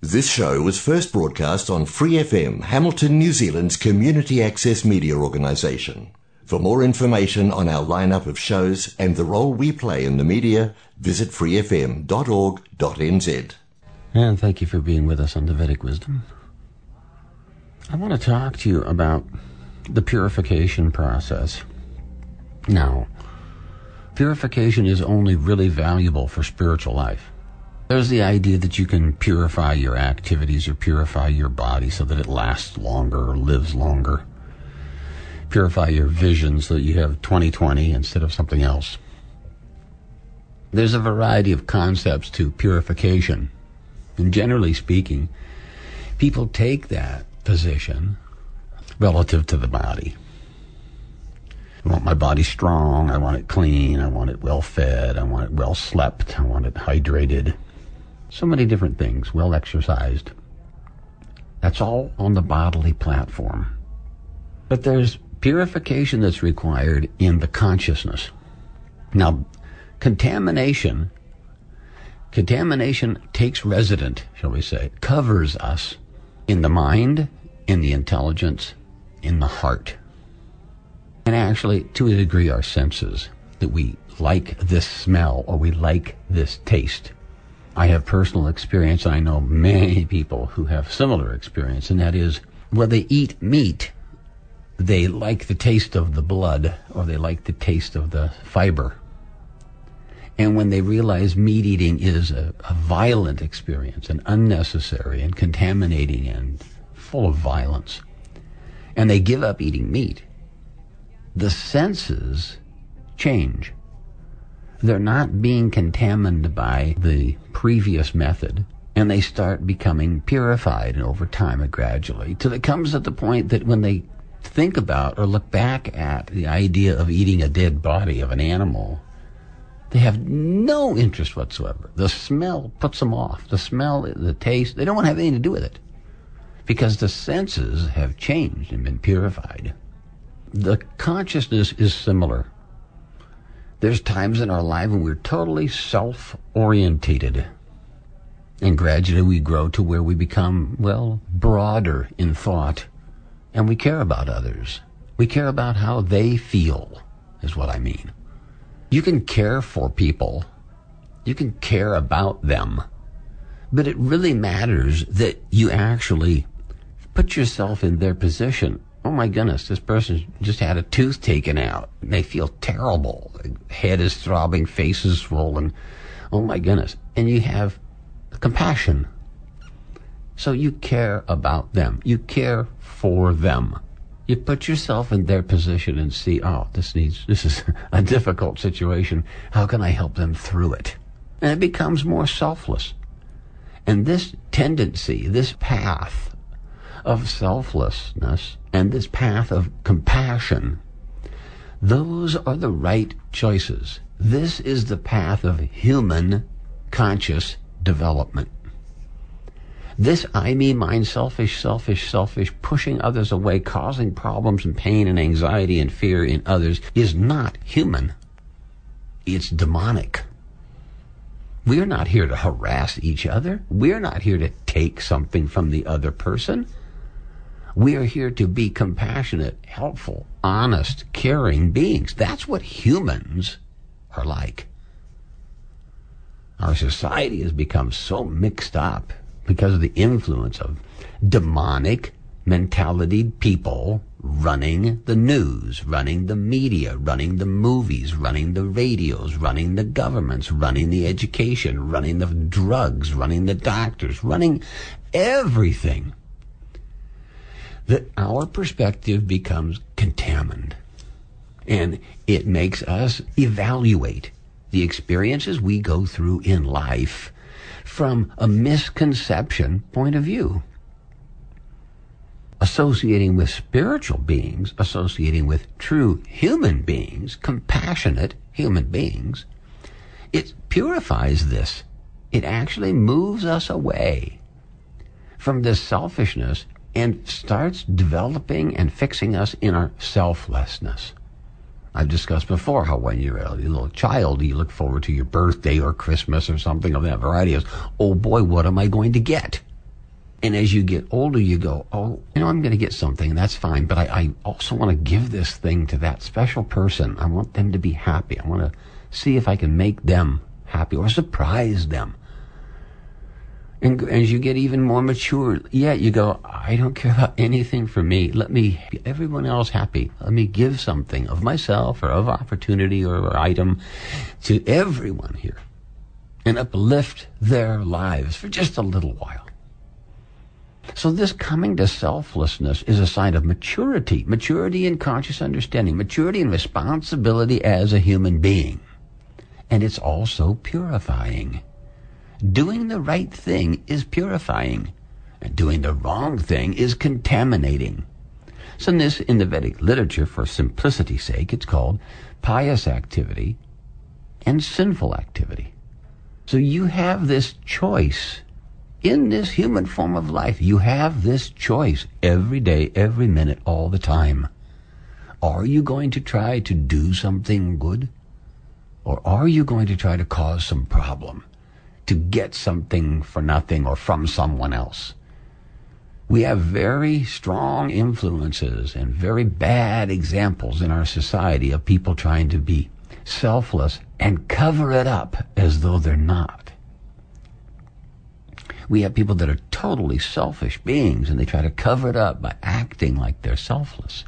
This show was first broadcast on Free FM, Hamilton, New Zealand's community access media organisation. For more information on our lineup of shows and the role we play in the media, visit freefm.org.nz. And thank you for being with us on the Vedic Wisdom. I want to talk to you about the purification process. Now, purification is only really valuable for spiritual life. There's the idea that you can purify your activities or purify your body so that it lasts longer or lives longer. Purify your vision so that you have 2020 instead of something else. There's a variety of concepts to purification. And generally speaking, people take that position relative to the body. I want my body strong. I want it clean. I want it well fed. I want it well slept. I want it hydrated. So many different things, well exercised. That's all on the bodily platform. But there's purification that's required in the consciousness. Now, contamination, contamination takes resident, shall we say, covers us in the mind, in the intelligence, in the heart. And actually, to a degree, our senses, that we like this smell or we like this taste. I have personal experience, I know many people who have similar experience, and that is when they eat meat, they like the taste of the blood or they like the taste of the fiber. And when they realize meat eating is a, a violent experience and unnecessary and contaminating and full of violence, and they give up eating meat, the senses change. They're not being contaminated by the previous method and they start becoming purified and over time and gradually till it comes at the point that when they think about or look back at the idea of eating a dead body of an animal they have no interest whatsoever. The smell puts them off. The smell the taste they don't want to have anything to do with it. Because the senses have changed and been purified. The consciousness is similar there's times in our life when we're totally self orientated. And gradually we grow to where we become, well, broader in thought. And we care about others. We care about how they feel, is what I mean. You can care for people. You can care about them. But it really matters that you actually put yourself in their position oh my goodness, this person just had a tooth taken out. They feel terrible. Head is throbbing, face is swollen. Oh my goodness. And you have compassion. So you care about them. You care for them. You put yourself in their position and see, oh, this needs, this is a difficult situation. How can I help them through it? And it becomes more selfless. And this tendency, this path of selflessness and this path of compassion, those are the right choices. This is the path of human conscious development. This I, me, mine, selfish, selfish, selfish, pushing others away, causing problems and pain and anxiety and fear in others is not human. It's demonic. We're not here to harass each other. We're not here to take something from the other person. We are here to be compassionate, helpful, honest, caring beings. That's what humans are like. Our society has become so mixed up because of the influence of demonic mentality people running the news, running the media, running the movies, running the radios, running the governments, running the education, running the drugs, running the doctors, running everything that our perspective becomes contaminated. And it makes us evaluate the experiences we go through in life from a misconception point of view. Associating with spiritual beings, associating with true human beings, compassionate human beings, it purifies this. It actually moves us away from this selfishness and starts developing and fixing us in our selflessness. I've discussed before how when you're a little child, you look forward to your birthday or Christmas or something of that variety. As, oh boy, what am I going to get? And as you get older, you go, oh, you know, I'm going to get something, and that's fine. But I, I also want to give this thing to that special person. I want them to be happy. I want to see if I can make them happy or surprise them. And as you get even more mature, yeah, you go, I don't care about anything for me. Let me everyone else happy. Let me give something of myself or of opportunity or, item to everyone here and uplift their lives for just a little while. So this coming to selflessness is a sign of maturity, maturity in conscious understanding, maturity in responsibility as a human being. And it's also purifying. Doing the right thing is purifying, and doing the wrong thing is contaminating. So in this, in the Vedic literature, for simplicity's sake, it's called pious activity and sinful activity. So you have this choice in this human form of life. You have this choice every day, every minute, all the time. Are you going to try to do something good? Or are you going to try to cause some problem? To get something for nothing or from someone else. We have very strong influences and very bad examples in our society of people trying to be selfless and cover it up as though they're not. We have people that are totally selfish beings and they try to cover it up by acting like they're selfless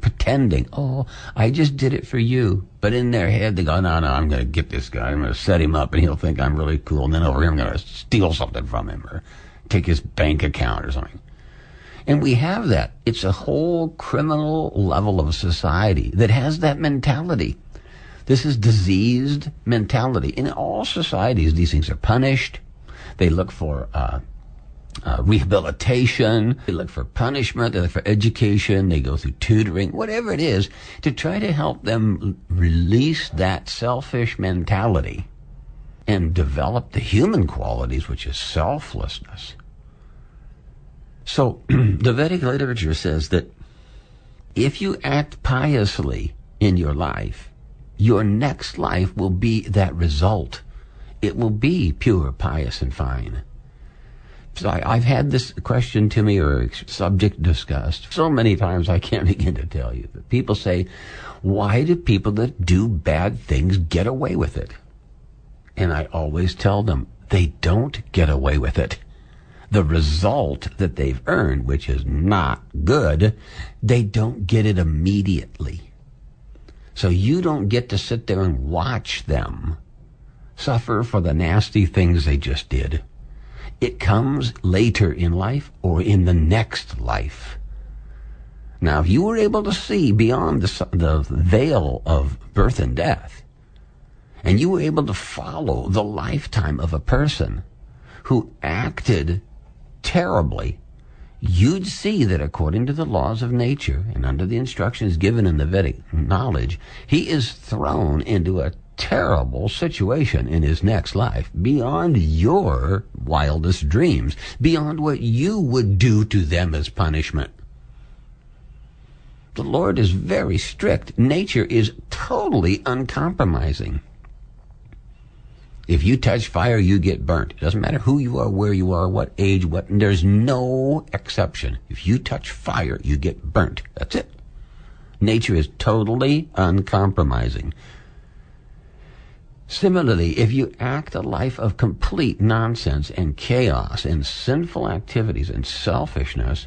pretending, oh, I just did it for you. But in their head, they go, no, no, I'm going to get this guy. I'm going to set him up and he'll think I'm really cool. And then over here, I'm going to steal something from him or take his bank account or something. And we have that. It's a whole criminal level of society that has that mentality. This is diseased mentality. In all societies, these things are punished. They look for uh, uh, rehabilitation, they look for punishment, they look for education, they go through tutoring, whatever it is, to try to help them release that selfish mentality and develop the human qualities, which is selflessness. So the Vedic literature says that if you act piously in your life, your next life will be that result. It will be pure, pious, and fine. So I, have had this question to me or subject discussed so many times I can't begin to tell you. But people say, why do people that do bad things get away with it? And I always tell them, they don't get away with it. The result that they've earned, which is not good, they don't get it immediately. So you don't get to sit there and watch them suffer for the nasty things they just did. It comes later in life or in the next life. Now, if you were able to see beyond the, the veil of birth and death, and you were able to follow the lifetime of a person who acted terribly, you'd see that according to the laws of nature and under the instructions given in the Vedic knowledge, he is thrown into a terrible situation in his next life, beyond your wildest dreams, beyond what you would do to them as punishment. The Lord is very strict. Nature is totally uncompromising. If you touch fire, you get burnt. It doesn't matter who you are, where you are, what age, what, there's no exception. If you touch fire, you get burnt. That's it. Nature is totally uncompromising. Similarly, if you act a life of complete nonsense and chaos and sinful activities and selfishness,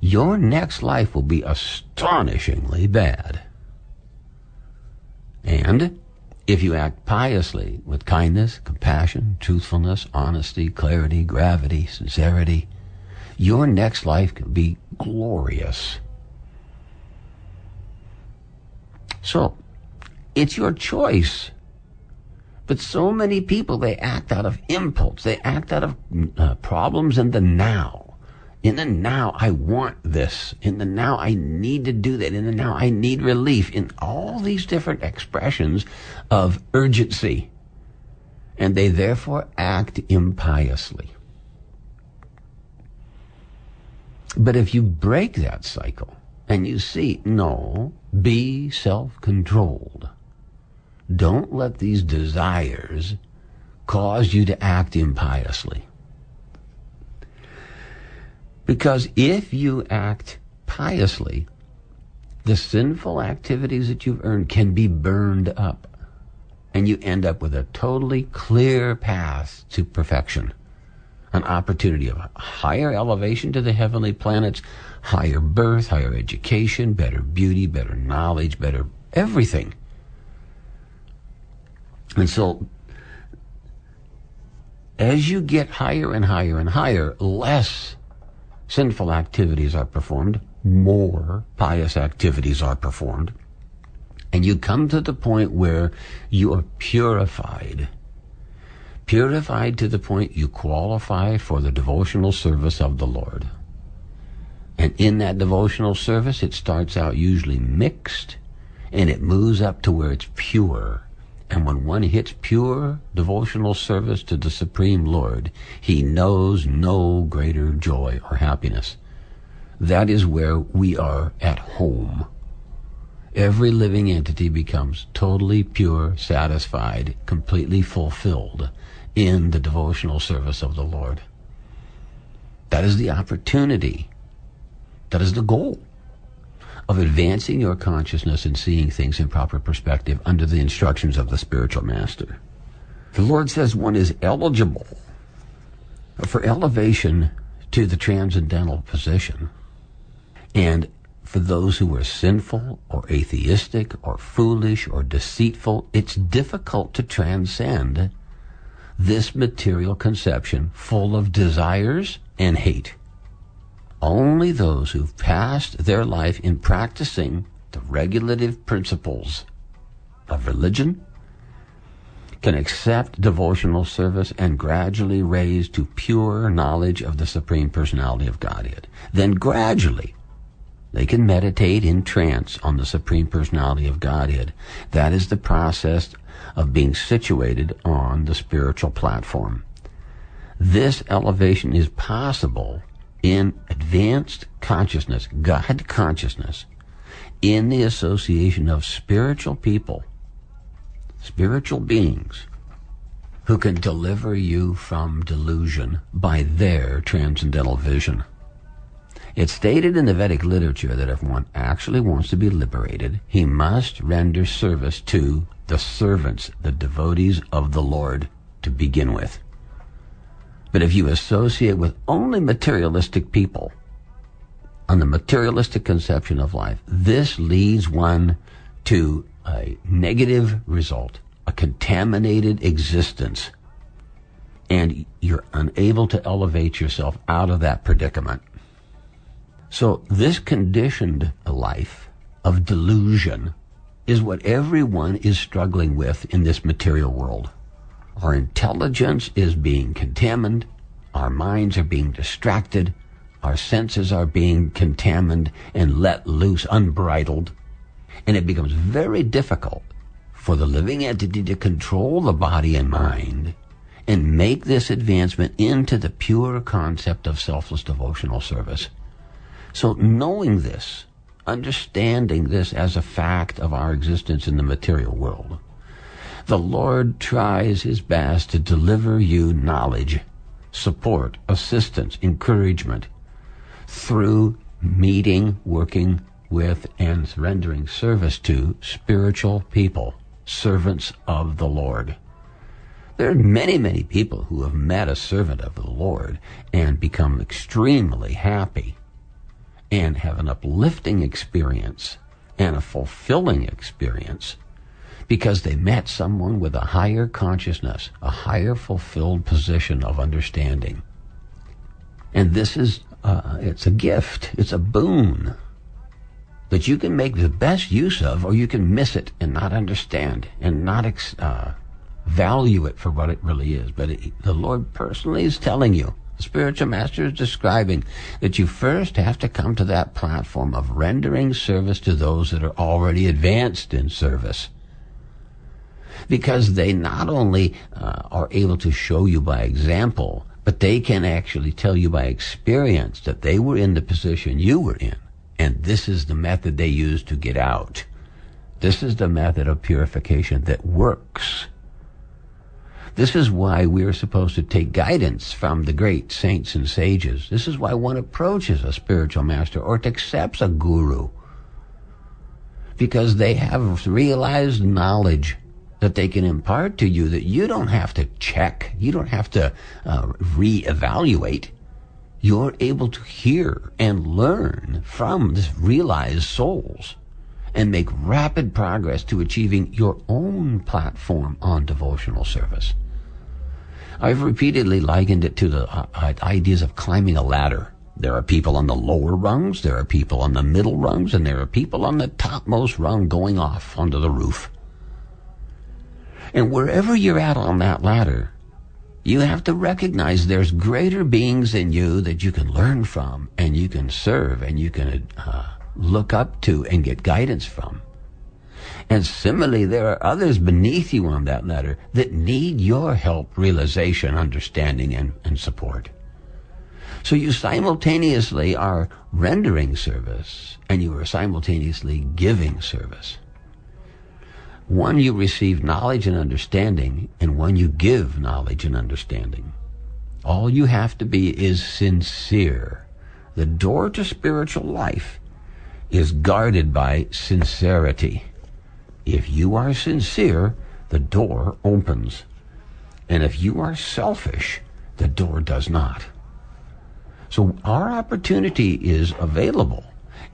your next life will be astonishingly bad. And if you act piously with kindness, compassion, truthfulness, honesty, clarity, gravity, sincerity, your next life can be glorious. So, it's your choice but so many people, they act out of impulse. They act out of uh, problems in the now. In the now, I want this. In the now, I need to do that. In the now, I need relief. In all these different expressions of urgency. And they therefore act impiously. But if you break that cycle and you see, no, be self controlled don't let these desires cause you to act impiously. Because if you act piously, the sinful activities that you've earned can be burned up. And you end up with a totally clear path to perfection. An opportunity of higher elevation to the heavenly planets, higher birth, higher education, better beauty, better knowledge, better everything. And so, as you get higher and higher and higher, less sinful activities are performed, more pious activities are performed, and you come to the point where you are purified. Purified to the point you qualify for the devotional service of the Lord. And in that devotional service, it starts out usually mixed and it moves up to where it's pure. And when one hits pure devotional service to the Supreme Lord, he knows no greater joy or happiness. That is where we are at home. Every living entity becomes totally pure, satisfied, completely fulfilled in the devotional service of the Lord. That is the opportunity. That is the goal of advancing your consciousness and seeing things in proper perspective under the instructions of the spiritual master. The Lord says one is eligible for elevation to the transcendental position. And for those who are sinful or atheistic or foolish or deceitful, it's difficult to transcend this material conception full of desires and hate. Only those who've passed their life in practicing the regulative principles of religion can accept devotional service and gradually raise to pure knowledge of the Supreme Personality of Godhead. Then gradually, they can meditate in trance on the Supreme Personality of Godhead. That is the process of being situated on the spiritual platform. This elevation is possible in advanced consciousness, God consciousness, in the association of spiritual people, spiritual beings, who can deliver you from delusion by their transcendental vision. It's stated in the Vedic literature that if one actually wants to be liberated, he must render service to the servants, the devotees of the Lord, to begin with. But if you associate with only materialistic people on the materialistic conception of life, this leads one to a negative result, a contaminated existence. And you're unable to elevate yourself out of that predicament. So this conditioned life of delusion is what everyone is struggling with in this material world. Our intelligence is being contaminated. Our minds are being distracted. Our senses are being contaminated and let loose unbridled. And it becomes very difficult for the living entity to control the body and mind and make this advancement into the pure concept of selfless devotional service. So knowing this, understanding this as a fact of our existence in the material world, the Lord tries his best to deliver you knowledge, support, assistance, encouragement through meeting, working with, and rendering service to spiritual people, servants of the Lord. There are many, many people who have met a servant of the Lord and become extremely happy and have an uplifting experience and a fulfilling experience because they met someone with a higher consciousness, a higher fulfilled position of understanding. And this is, uh, it's a gift, it's a boon that you can make the best use of, or you can miss it and not understand and not ex- uh, value it for what it really is. But it, the Lord personally is telling you, the spiritual master is describing that you first have to come to that platform of rendering service to those that are already advanced in service because they not only uh, are able to show you by example, but they can actually tell you by experience that they were in the position you were in. And this is the method they use to get out. This is the method of purification that works. This is why we are supposed to take guidance from the great saints and sages. This is why one approaches a spiritual master or accepts a guru. Because they have realized knowledge that they can impart to you that you don't have to check, you don't have to uh, reevaluate. You're able to hear and learn from this realized souls and make rapid progress to achieving your own platform on devotional service. I've repeatedly likened it to the uh, uh, ideas of climbing a ladder. There are people on the lower rungs, there are people on the middle rungs, and there are people on the topmost rung going off onto the roof. And wherever you're at on that ladder, you have to recognize there's greater beings than you that you can learn from and you can serve and you can uh, look up to and get guidance from. And similarly, there are others beneath you on that ladder that need your help, realization, understanding, and, and support. So you simultaneously are rendering service and you are simultaneously giving service. One you receive knowledge and understanding, and one you give knowledge and understanding. All you have to be is sincere. The door to spiritual life is guarded by sincerity. If you are sincere, the door opens. And if you are selfish, the door does not. So our opportunity is available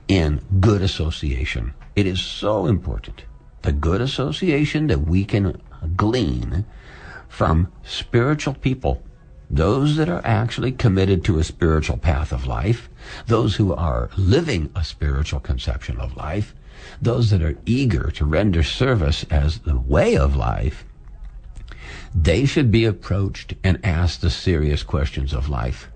in good association. It is so important. The good association that we can glean from spiritual people, those that are actually committed to a spiritual path of life, those who are living a spiritual conception of life, those that are eager to render service as the way of life, they should be approached and asked the serious questions of life.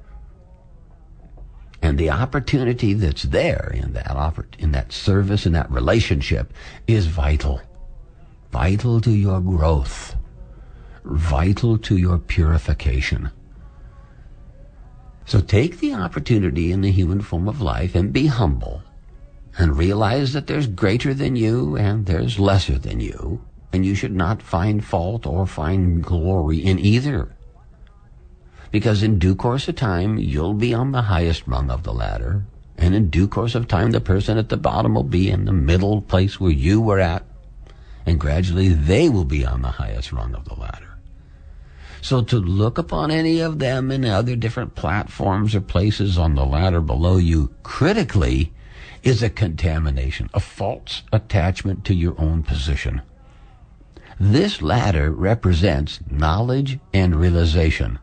And the opportunity that's there in that offer, in that service, in that relationship is vital. Vital to your growth. Vital to your purification. So take the opportunity in the human form of life and be humble and realize that there's greater than you and there's lesser than you, and you should not find fault or find glory in either. Because in due course of time, you'll be on the highest rung of the ladder, and in due course of time, the person at the bottom will be in the middle place where you were at, and gradually they will be on the highest rung of the ladder. So to look upon any of them in other different platforms or places on the ladder below you critically is a contamination, a false attachment to your own position. This ladder represents knowledge and realization.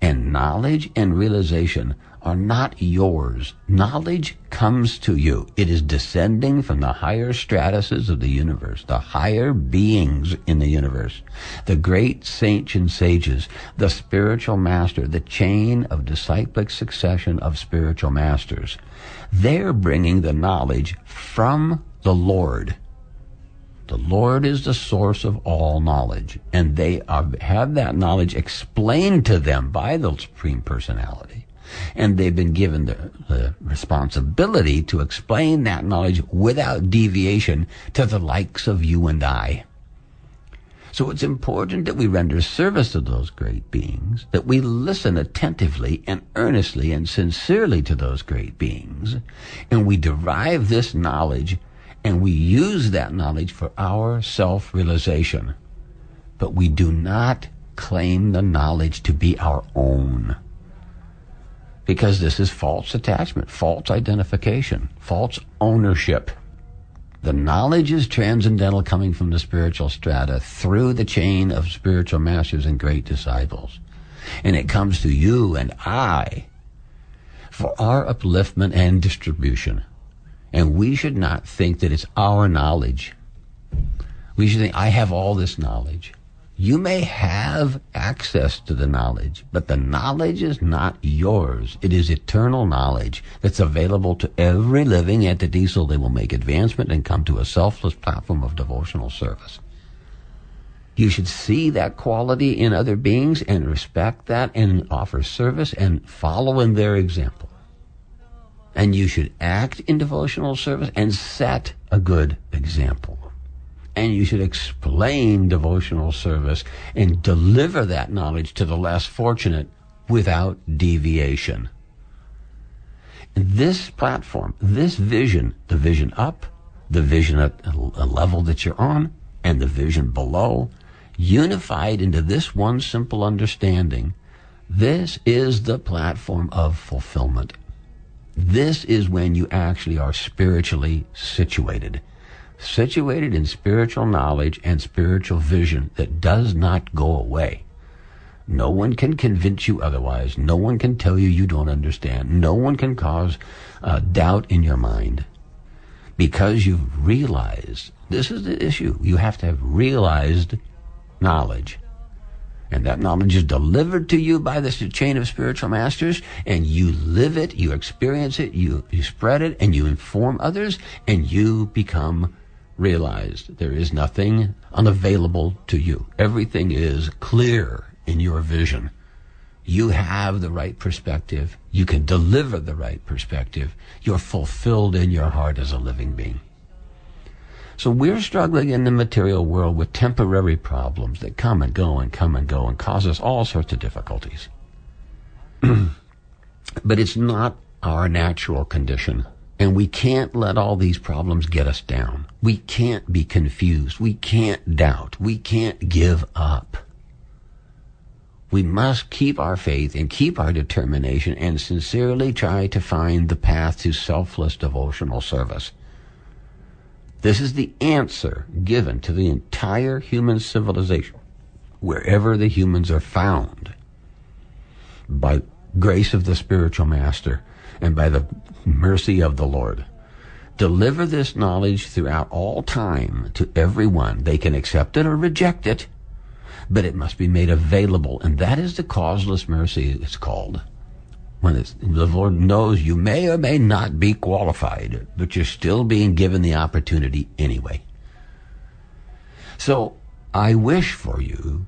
And knowledge and realization are not yours. Knowledge comes to you. It is descending from the higher stratuses of the universe, the higher beings in the universe, the great saints and sages, the spiritual master, the chain of disciplic succession of spiritual masters. They're bringing the knowledge from the Lord. The Lord is the source of all knowledge, and they are, have that knowledge explained to them by the Supreme Personality and they've been given the, the, responsibility to explain that knowledge without deviation to the likes of you and I. So it's important that we render service to those great beings, that we listen attentively and earnestly and sincerely to those great beings, and we derive this knowledge and we use that knowledge for our self-realization. But we do not claim the knowledge to be our own because this is false attachment, false identification, false ownership. The knowledge is transcendental coming from the spiritual strata through the chain of spiritual masters and great disciples. And it comes to you and I for our upliftment and distribution. And we should not think that it's our knowledge. We should think, I have all this knowledge. You may have access to the knowledge, but the knowledge is not yours. It is eternal knowledge that's available to every living entity so they will make advancement and come to a selfless platform of devotional service. You should see that quality in other beings and respect that and offer service and follow in their example. And you should act in devotional service and set a good example and you should explain devotional service and deliver that knowledge to the less fortunate without deviation. This platform, this vision, the vision up, the vision at a level that you're on, and the vision below, unified into this one simple understanding, this is the platform of fulfillment. This is when you actually are spiritually situated. Situated in spiritual knowledge and spiritual vision that does not go away. No one can convince you otherwise. No one can tell you you don't understand. No one can cause uh, doubt in your mind. Because you've realized, this is the issue. You have to have realized knowledge. And that knowledge is delivered to you by this chain of spiritual masters, and you live it, you experience it, you, you spread it, and you inform others, and you become realized. There is nothing unavailable to you. Everything is clear in your vision. You have the right perspective. You can deliver the right perspective. You're fulfilled in your heart as a living being. So we're struggling in the material world with temporary problems that come and go and come and go and cause us all sorts of difficulties. but it's not our natural condition. And we can't let all these problems get us down. We can't be confused. We can't doubt. We can't give up. We must keep our faith and keep our determination and sincerely try to find the path to selfless devotional service. This is the answer given to the entire human civilization, wherever the humans are found, by grace of the spiritual master and by the mercy of the Lord. Deliver this knowledge throughout all time to everyone. They can accept it or reject it, but it must be made available, and that is the causeless mercy it's called when the Lord knows you may or may not be qualified, but you're still being given the opportunity anyway. So I wish for you,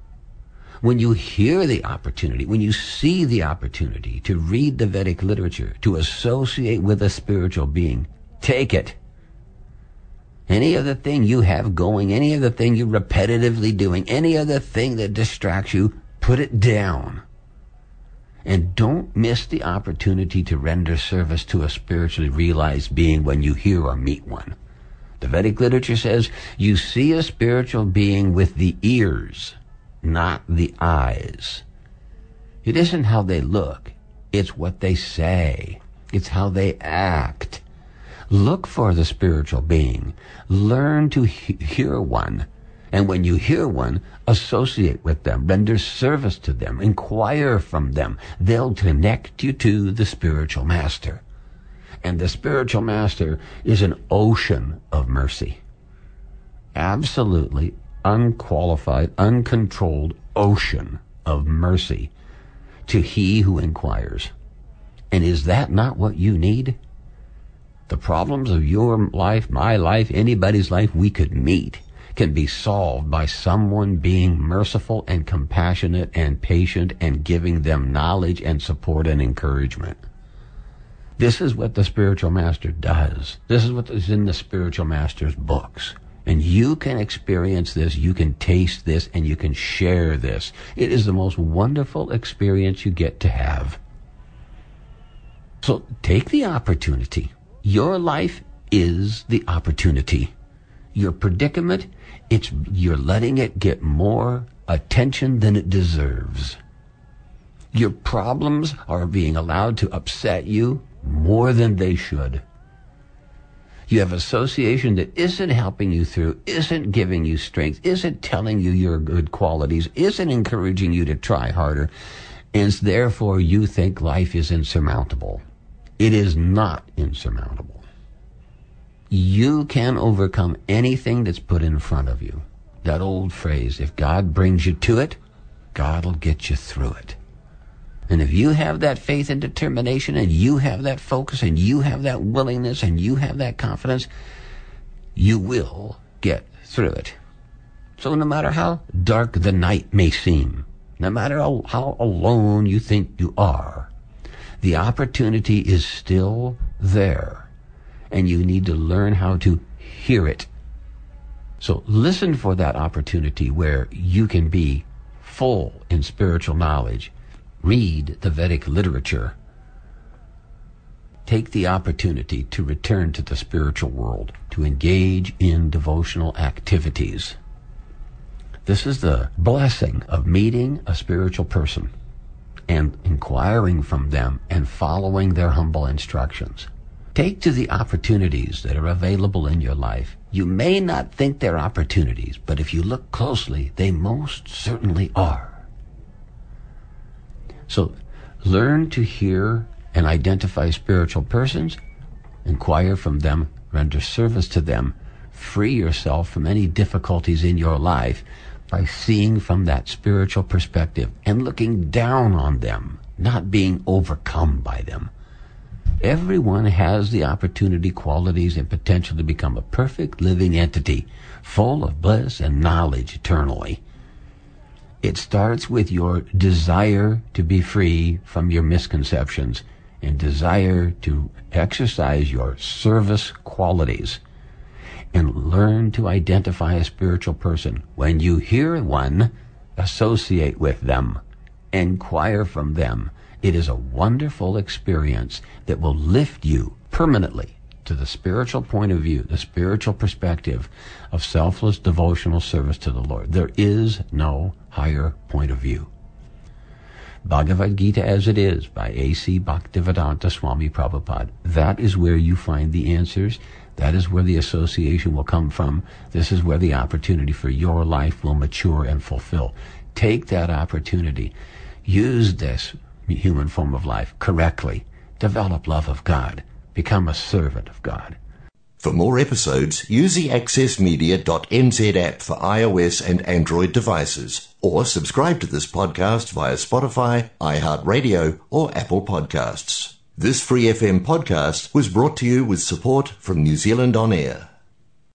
when you hear the opportunity, when you see the opportunity to read the Vedic literature, to associate with a spiritual being, take it. Any other thing you have going, any other thing you're repetitively doing, any other thing that distracts you, put it down. And don't miss the opportunity to render service to a spiritually realized being when you hear or meet one. The Vedic literature says you see a spiritual being with the ears, not the eyes. It isn't how they look, it's what they say, it's how they act. Look for the spiritual being. Learn to he- hear one and when you hear one, associate with them, render service to them, inquire from them. They'll connect you to the spiritual master. And the spiritual master is an ocean of mercy. Absolutely unqualified, uncontrolled ocean of mercy to he who inquires. And is that not what you need? The problems of your life, my life, anybody's life we could meet can be solved by someone being merciful and compassionate and patient and giving them knowledge and support and encouragement. This is what the spiritual master does. This is what is in the spiritual master's books. And you can experience this, you can taste this, and you can share this. It is the most wonderful experience you get to have. So take the opportunity. Your life is the opportunity. Your predicament it's you're letting it get more attention than it deserves. Your problems are being allowed to upset you more than they should. You have association that isn't helping you through, isn't giving you strength, isn't telling you your good qualities, isn't encouraging you to try harder, and therefore you think life is insurmountable. It is not insurmountable you can overcome anything that's put in front of you. That old phrase, if God brings you to it, God will get you through it. And if you have that faith and determination and you have that focus and you have that willingness and you have that confidence, you will get through it. So no matter how dark the night may seem, no matter how, how alone you think you are, the opportunity is still there and you need to learn how to hear it. So listen for that opportunity where you can be full in spiritual knowledge. Read the Vedic literature. Take the opportunity to return to the spiritual world, to engage in devotional activities. This is the blessing of meeting a spiritual person and inquiring from them and following their humble instructions. Take to the opportunities that are available in your life. You may not think they're opportunities, but if you look closely, they most certainly are. So learn to hear and identify spiritual persons, inquire from them, render service to them, free yourself from any difficulties in your life by seeing from that spiritual perspective and looking down on them, not being overcome by them. Everyone has the opportunity, qualities, and potential to become a perfect living entity, full of bliss and knowledge eternally. It starts with your desire to be free from your misconceptions and desire to exercise your service qualities and learn to identify a spiritual person. When you hear one, associate with them, inquire from them. It is a wonderful experience that will lift you permanently to the spiritual point of view, the spiritual perspective of selfless devotional service to the Lord. There is no higher point of view. Bhagavad Gita as it is by A.C. Bhaktivedanta Swami Prabhupada. That is where you find the answers. That is where the association will come from. This is where the opportunity for your life will mature and fulfill. Take that opportunity. Use this human form of life correctly. Develop love of God. Become a servant of God. For more episodes, use the accessmedia.nz app for iOS and Android devices, or subscribe to this podcast via Spotify, iHeartRadio, or Apple Podcasts. This Free FM podcast was brought to you with support from New Zealand On Air.